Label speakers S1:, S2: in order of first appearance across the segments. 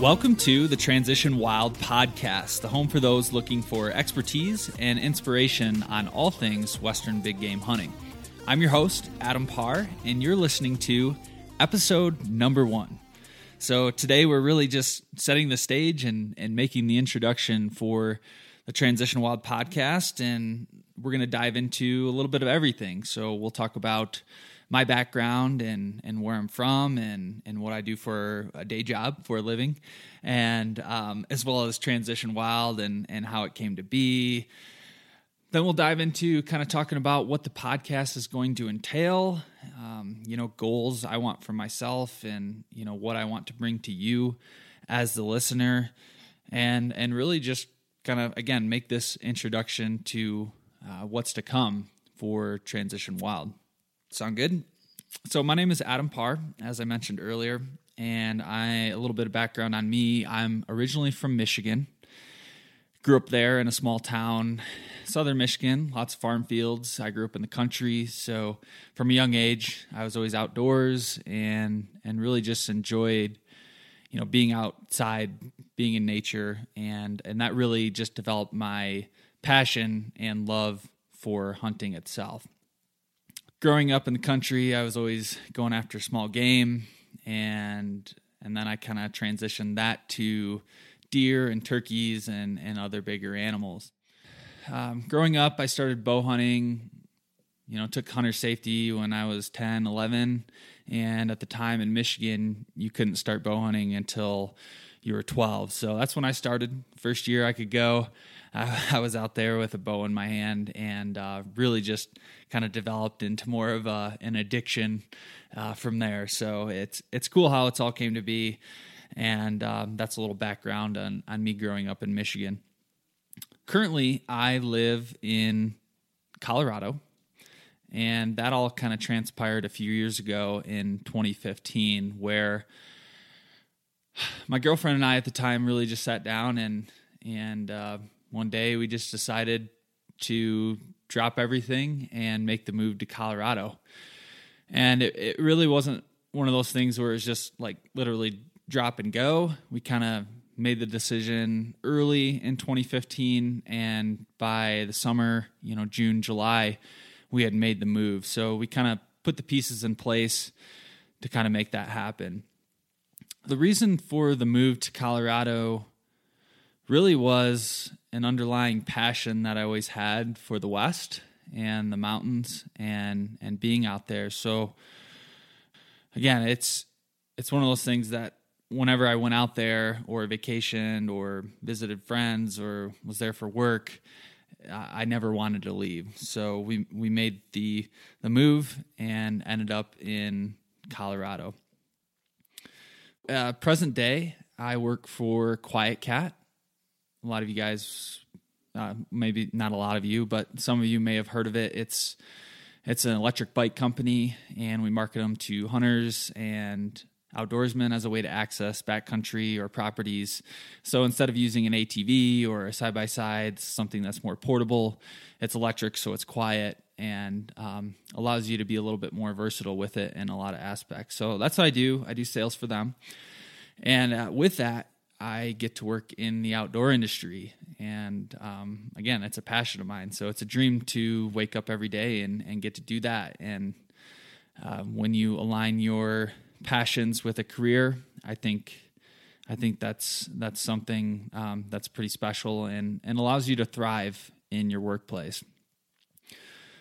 S1: Welcome to the Transition Wild podcast, the home for those looking for expertise and inspiration on all things Western big game hunting. I'm your host, Adam Parr, and you're listening to episode number one. So today we're really just setting the stage and, and making the introduction for the Transition Wild podcast, and we're going to dive into a little bit of everything. So we'll talk about my background and and where I'm from and and what I do for a day job for a living, and um, as well as Transition Wild and and how it came to be. Then we'll dive into kind of talking about what the podcast is going to entail, um, you know, goals I want for myself, and you know what I want to bring to you as the listener, and and really just kind of again make this introduction to uh, what's to come for Transition Wild. Sound good? So my name is Adam Parr, as I mentioned earlier, and I a little bit of background on me. I'm originally from Michigan. Grew up there in a small town, southern Michigan, lots of farm fields. I grew up in the country, so from a young age, I was always outdoors and and really just enjoyed you know being outside, being in nature and and that really just developed my passion and love for hunting itself growing up in the country, I was always going after small game, and and then I kind of transitioned that to deer and turkeys and and other bigger animals. Um, growing up, I started bow hunting. You know, took hunter safety when I was 10, 11. And at the time in Michigan, you couldn't start bow hunting until you were 12. So that's when I started. First year I could go. I, I was out there with a bow in my hand and uh, really just kind of developed into more of a, an addiction uh, from there. So it's it's cool how it's all came to be, and um, that's a little background on on me growing up in Michigan. Currently, I live in Colorado, and that all kind of transpired a few years ago in 2015, where my girlfriend and I at the time really just sat down and and uh, one day we just decided to drop everything and make the move to Colorado. And it, it really wasn't one of those things where it's just like literally drop and go. We kind of made the decision early in 2015 and by the summer, you know, June, July, we had made the move. So we kind of put the pieces in place to kind of make that happen. The reason for the move to Colorado really was an underlying passion that I always had for the West and the mountains and and being out there. So again, it's it's one of those things that whenever I went out there or vacationed or visited friends or was there for work, I never wanted to leave. So we we made the the move and ended up in Colorado. Uh, present day, I work for QuietKat, a lot of you guys, uh, maybe not a lot of you, but some of you may have heard of it. It's it's an electric bike company, and we market them to hunters and outdoorsmen as a way to access backcountry or properties. So instead of using an ATV or a side by side, something that's more portable, it's electric, so it's quiet and um, allows you to be a little bit more versatile with it in a lot of aspects. So that's what I do. I do sales for them. And uh, with that, I get to work in the outdoor industry. And um, again, it's a passion of mine. So it's a dream to wake up every day and, and get to do that. And uh, when you align your passions with a career, I think I think that's that's something um, that's pretty special and and allows you to thrive in your workplace.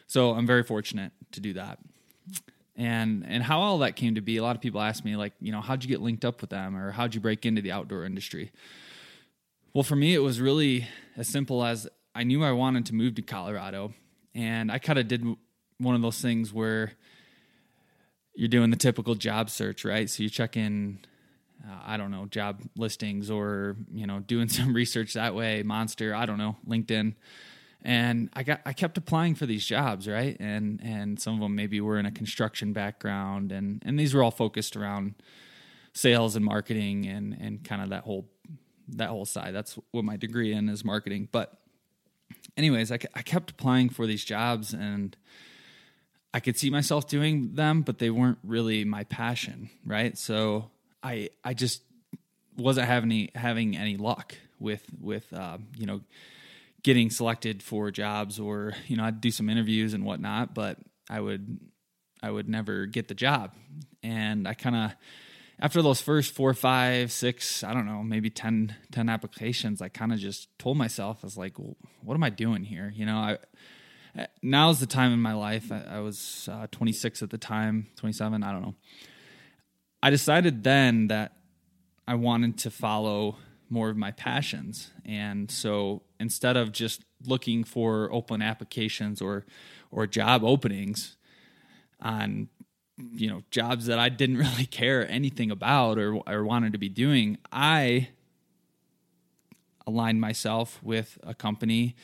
S1: So I'm very fortunate to do that. And and how all that came to be, a lot of people ask me like, you know, how'd you get linked up with them or how'd you break into the outdoor industry? Well, for me, it was really as simple as I knew I wanted to move to Colorado, and I kind of did one of those things where you're doing the typical job search, right? So you check in, uh, I don't know, job listings or, you know, doing some research that way, Monster, I don't know, LinkedIn. And I got I kept applying for these jobs, right? And and some of them maybe were in a construction background and and these were all focused around sales and marketing and and kind of that whole that whole side. That's what my degree in is marketing. But anyways, I, I kept applying for these jobs and I could see myself doing them, but they weren't really my passion, right? So I I just wasn't having any having any luck with with uh, you know getting selected for jobs or you know I'd do some interviews and whatnot, but I would I would never get the job, and I kind of after those first four, five, six, I don't know, maybe 10, 10 applications, I kind of just told myself, I was like, well, what am I doing here? You know, I, now's the time in my life. I, I was uh, 26 at the time, 27, I don't know. I decided then that I wanted to follow more of my passions. And so instead of just looking for open applications or or job openings on you know jobs that I didn't really care anything about or or wanted to be doing, I aligned myself with a company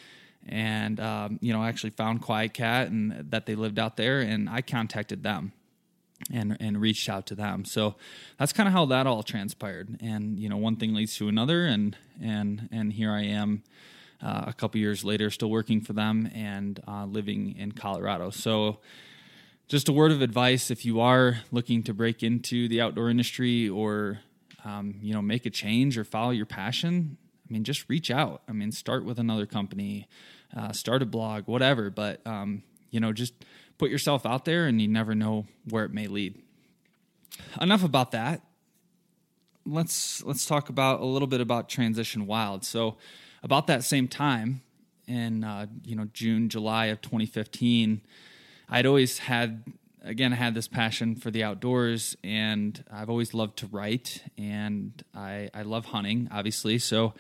S1: and um, you know I actually found QuietKat and that they lived out there, and I contacted them and and reached out to them. So that's kind of how that all transpired. And you know, one thing leads to another, and and and here I am. Uh, a couple years later, still working for them and uh, living in Colorado. So, just a word of advice: if you are looking to break into the outdoor industry, or um, you know, make a change or follow your passion, I mean, just reach out. I mean, start with another company, uh, start a blog, whatever. But um, you know, just put yourself out there, and you never know where it may lead. Enough about that. Let's let's talk about a little bit about Transition Wild. So, about that same time, in uh, you know June, July of 2015, I'd always had again I had this passion for the outdoors, and I've always loved to write, and I I love hunting, obviously. So,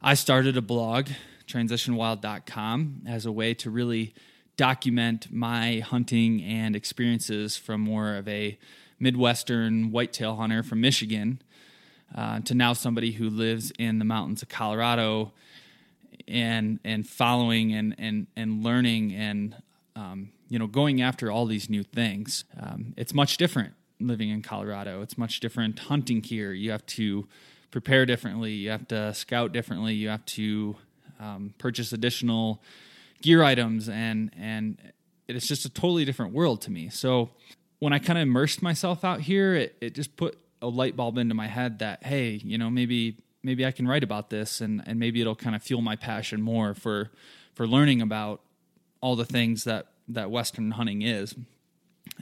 S1: I started a blog transitionwild.com as a way to really document my hunting and experiences from more of a Midwestern whitetail hunter from Michigan uh, to now somebody who lives in the mountains of Colorado and and following and and and learning and um, you know going after all these new things. Um, it's much different living in Colorado. It's much different hunting here. You have to prepare differently. You have to scout differently. You have to um, purchase additional gear items, and and it's just a totally different world to me. So when I kind of immersed myself out here, it, it just put a light bulb into my head that hey, you know, maybe maybe I can write about this, and and maybe it'll kind of fuel my passion more for for learning about all the things that that Western hunting is.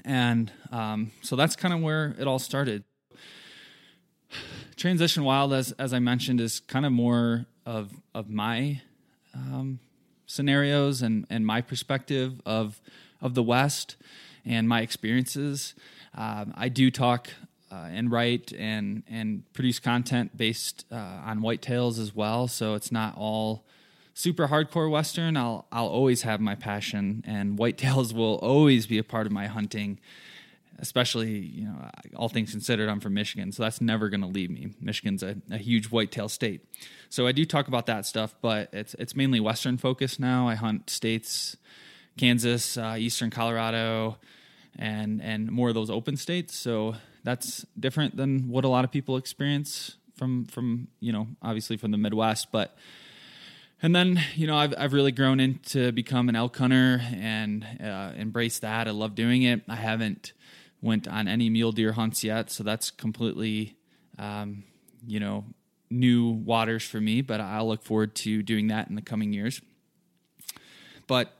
S1: And um, so that's kind of where it all started. Transition Wild, as as I mentioned, is kind of more of of my um, scenarios and and my perspective of of the West and my experiences. Um, I do talk uh, and write and and produce content based uh, on whitetails as well. So it's not all super hardcore Western. I'll I'll always have my passion, and whitetails will always be a part of my hunting especially you know all things considered i'm from michigan so that's never going to leave me michigan's a, a, huge whitetail state so i do talk about that stuff but it's it's mainly western focused now i hunt states kansas uh, eastern colorado and and more of those open states. So that's different than what a lot of people experience from from you know obviously from the Midwest, but. And then, you know, I've I've really grown into become an elk hunter and uh, embrace that. I love doing it. I haven't went on any mule deer hunts yet, so that's completely, um, you know, new waters for me. But I'll look forward to doing that in the coming years. But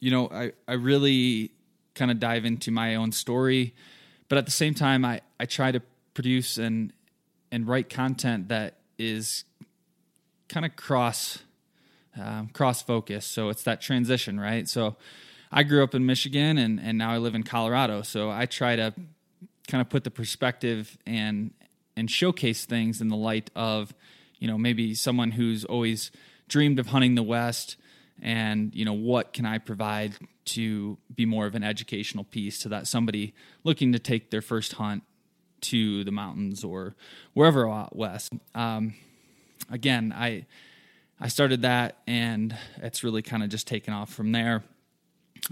S1: you know, I I really kind of dive into my own story, but at the same time, I I try to produce and and write content that is kind of cross um, cross focus. So it's that transition, right? So I grew up in Michigan and and now I live in Colorado. So I try to kind of put the perspective and and showcase things in the light of you know maybe someone who's always dreamed of hunting the West and you know what can I provide to be more of an educational piece to that somebody looking to take their first hunt to the mountains or wherever out west. Um, again, I I started that, and it's really kind of just taken off from there.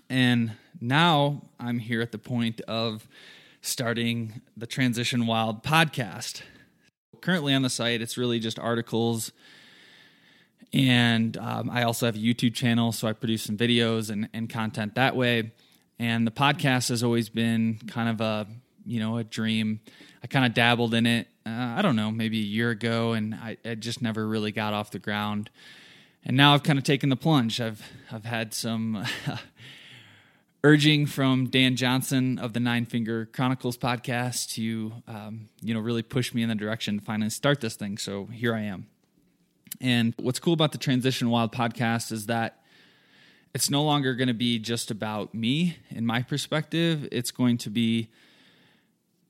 S1: And now I'm here at the point of starting the Transition Wild podcast. Currently on the site, it's really just articles and um, I also have a YouTube channel, so I produce some videos and, and content that way. And the podcast has always been kind of a you know a dream. I kind of dabbled in it. Uh, I don't know, maybe a year ago, and I, I just never really got off the ground. And now I've kind of taken the plunge. I've I've had some urging from Dan Johnson of the Nine Finger Chronicles podcast to um, you know really push me in the direction to finally start this thing. So here I am. And what's cool about the Transition Wild podcast is that it's no longer going to be just about me and my perspective. It's going to be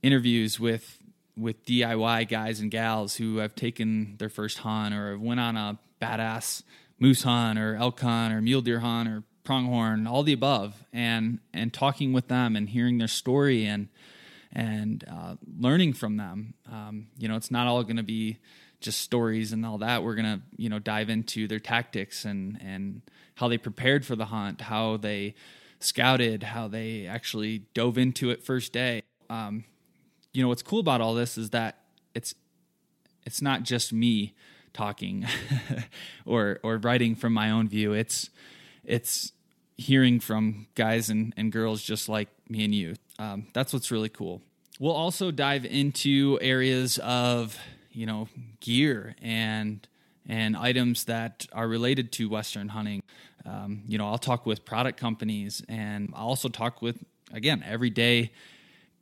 S1: interviews with with DIY guys and gals who have taken their first hunt or have went on a badass moose hunt or elk hunt or mule deer hunt or pronghorn, all the above, and and talking with them and hearing their story and and uh, learning from them. Um, you know, it's not all going to be just stories and all that. We're gonna you know dive into their tactics and and how they prepared for the hunt, how they scouted, how they actually dove into it first day. Um, you know what's cool about all this is that it's it's not just me talking or or writing from my own view. It's it's hearing from guys and, and girls just like me and you. Um, that's what's really cool. We'll also dive into areas of you know gear and and items that are related to Western hunting. Um, you know, I'll talk with product companies, and I'll also talk with again everyday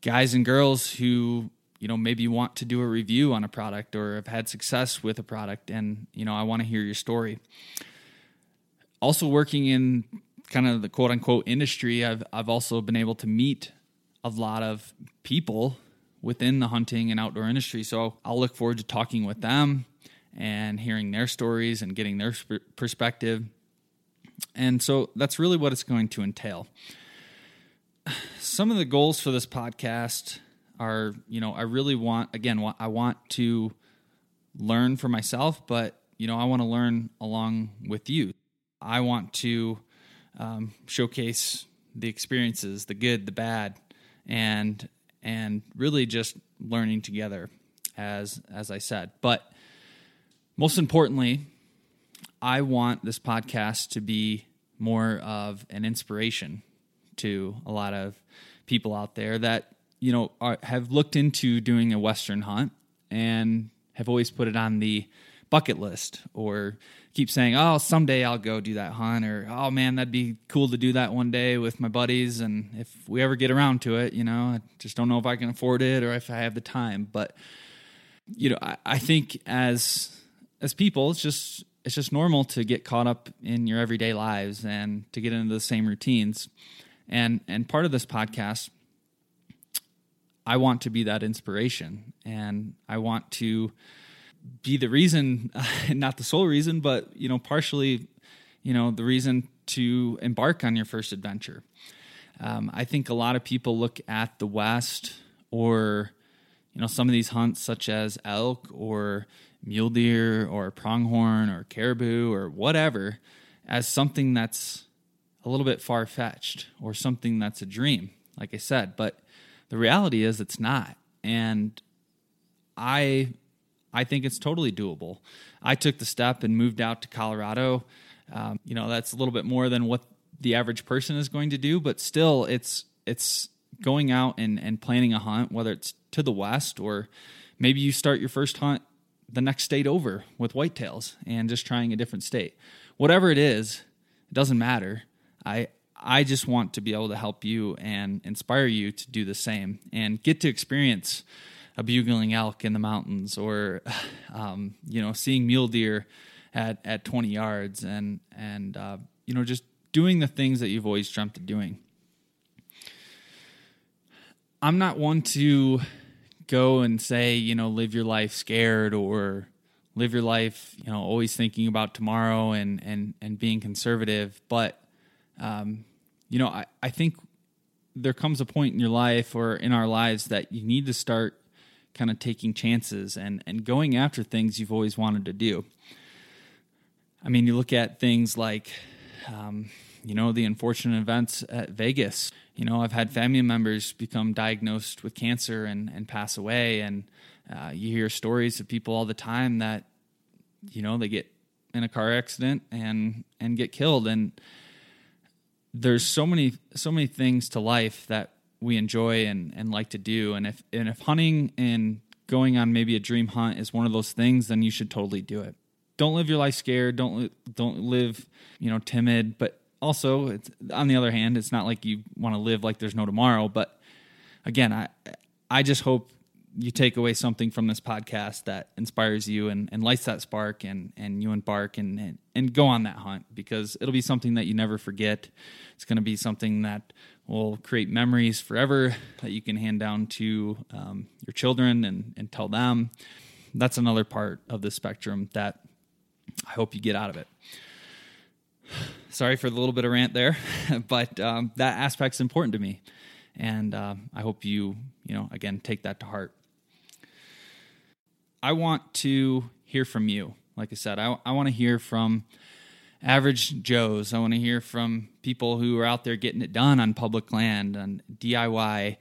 S1: guys and girls who you know maybe want to do a review on a product or have had success with a product, and you know I want to hear your story. Also, working in kind of the quote unquote industry, I've I've also been able to meet a lot of people within the hunting and outdoor industry. So I'll look forward to talking with them and hearing their stories and getting their perspective. And so that's really what it's going to entail. Some of the goals for this podcast are, you know, I really want, again, I want to learn for myself, but, you know, I want to learn along with you. I want to um, showcase the experiences, the good, the bad, and and really just learning together as as I said. But most importantly, I want this podcast to be more of an inspiration to a lot of people out there that you know are, have looked into doing a western hunt and have always put it on the bucket list or keep saying, "Oh, someday I'll go do that hunt," or "Oh man, that'd be cool to do that one day with my buddies." And if we ever get around to it, you know, I just don't know if I can afford it or if I have the time. But you know, I, I think as as people, it's just it's just normal to get caught up in your everyday lives and to get into the same routines. And and part of this podcast, I want to be that inspiration, and I want to be the reason, not the sole reason, but you know, partially, you know, the reason to embark on your first adventure. Um, I think a lot of people look at the West or you know some of these hunts, such as elk or mule deer or pronghorn or caribou or whatever, as something that's a little bit far fetched or something that's a dream. like I said. But the reality is it's not. And I I think it's totally doable. I took the step and moved out to Colorado. Um, you know, that's a little bit more than what the average person is going to do, but still it's it's going out and, and planning a hunt, whether it's to the west or maybe you start your first hunt the next state over with whitetails and just trying a different state. Whatever it is, it doesn't matter. I I just want to be able to help you and inspire you to do the same and get to experience a bugling elk in the mountains or um, you know seeing mule deer at, at 20 yards and and uh, you know just doing the things that you've always dreamt of doing. I'm not one to go and say you know live your life scared or live your life you know always thinking about tomorrow and and and being conservative but um, you know I, I think there comes a point in your life or in our lives that you need to start kind of taking chances and, and going after things you've always wanted to do. I mean, you look at things like, um, you know, the unfortunate events at Vegas. You know, I've had family members become diagnosed with cancer and, and pass away. And uh, you hear stories of people all the time that, you know, they get in a car accident and, and get killed. And there's so many, so many things to life that we enjoy and, and like to do. And if and if hunting and going on maybe a dream hunt is one of those things, then you should totally do it. Don't live your life scared. Don't don't live you know timid. But also, on the other hand, it's not like you want to live like there's no tomorrow. But again, I I just hope you take away something from this podcast that inspires you and, and lights that spark and, and you embark and, and, and go on that hunt because it'll be something that you never forget. It's going to be something that will create memories forever that you can hand down to um, your children and, and tell them. That's another part of the spectrum that I hope you get out of it. Sorry for the little bit of rant there, but um, that aspect's important to me, and uh, I hope you, you know, again, take that to heart. I want to hear from you. Like I said, I, I want to hear from average Joes. I want to hear from people who are out there getting it done on public land, on DIY,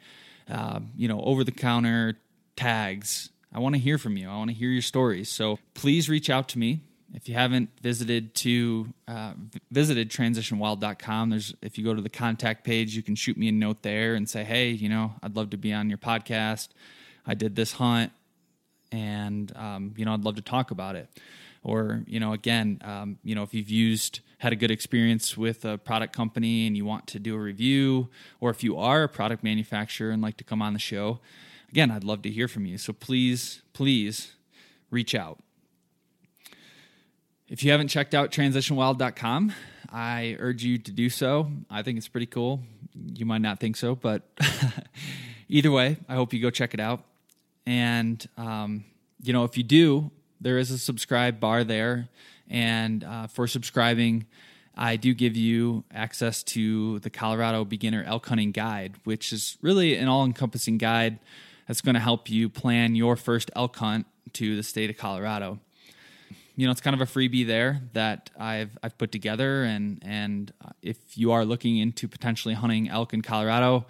S1: uh, you know, over the counter tags. I want to hear from you. I want to hear your stories. So please reach out to me. If you haven't visited to uh, visited transitionwild.com, there's if you go to the contact page, you can shoot me a note there and say, "Hey, you know, I'd love to be on your podcast. I did this hunt, and um, you know, I'd love to talk about it." or you know again um, you know if you've used had a good experience with a product company and you want to do a review or if you are a product manufacturer and like to come on the show again i'd love to hear from you. So please please reach out. If you haven't checked out transitionwild.com i urge you to do so. I think it's pretty cool. You might not think so but either way i hope you go check it out and um, you know if you do there is a subscribe bar there. And uh, for subscribing, I do give you access to the Colorado Beginner Elk Hunting Guide, which is really an all encompassing guide that's going to help you plan your first elk hunt to the state of Colorado. You know, it's kind of a freebie there that I've I've put together, and and if you are looking into potentially hunting elk in Colorado,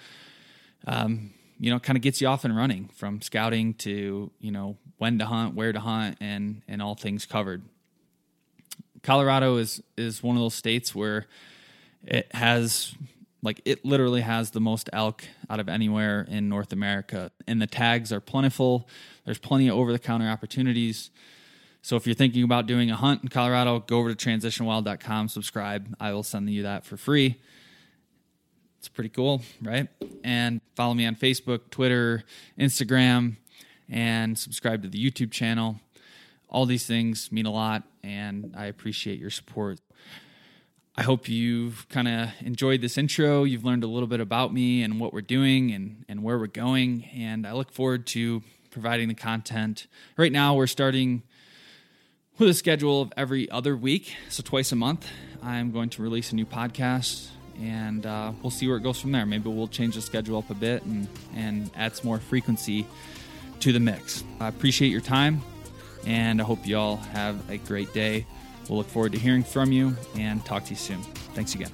S1: um, you know, kind of gets you off and running from scouting to, you know, when to hunt, where to hunt, and and all things covered. Colorado is is one of those states where it has like it literally has the most elk out of anywhere in North America. And the tags are plentiful. There's plenty of over the counter opportunities. So if you're thinking about doing a hunt in Colorado, go over to transitionwild.com, subscribe. I will send you that for free. It's pretty cool, right? And follow me on Facebook, Twitter, Instagram, and subscribe to the YouTube channel. All these things mean a lot, and I appreciate your support. I hope you've kind of enjoyed this intro. You've learned a little bit about me and what we're doing and, and where we're going. And I look forward to providing the content. Right now, we're starting with a schedule of every other week. So, twice a month, I'm going to release a new podcast and uh, we'll see where it goes from there. Maybe we'll change the schedule up a bit and, and add some more frequency to the mix. I appreciate your time, and I hope you all have a great day. We'll look forward to hearing from you and talk to you soon. Thanks again.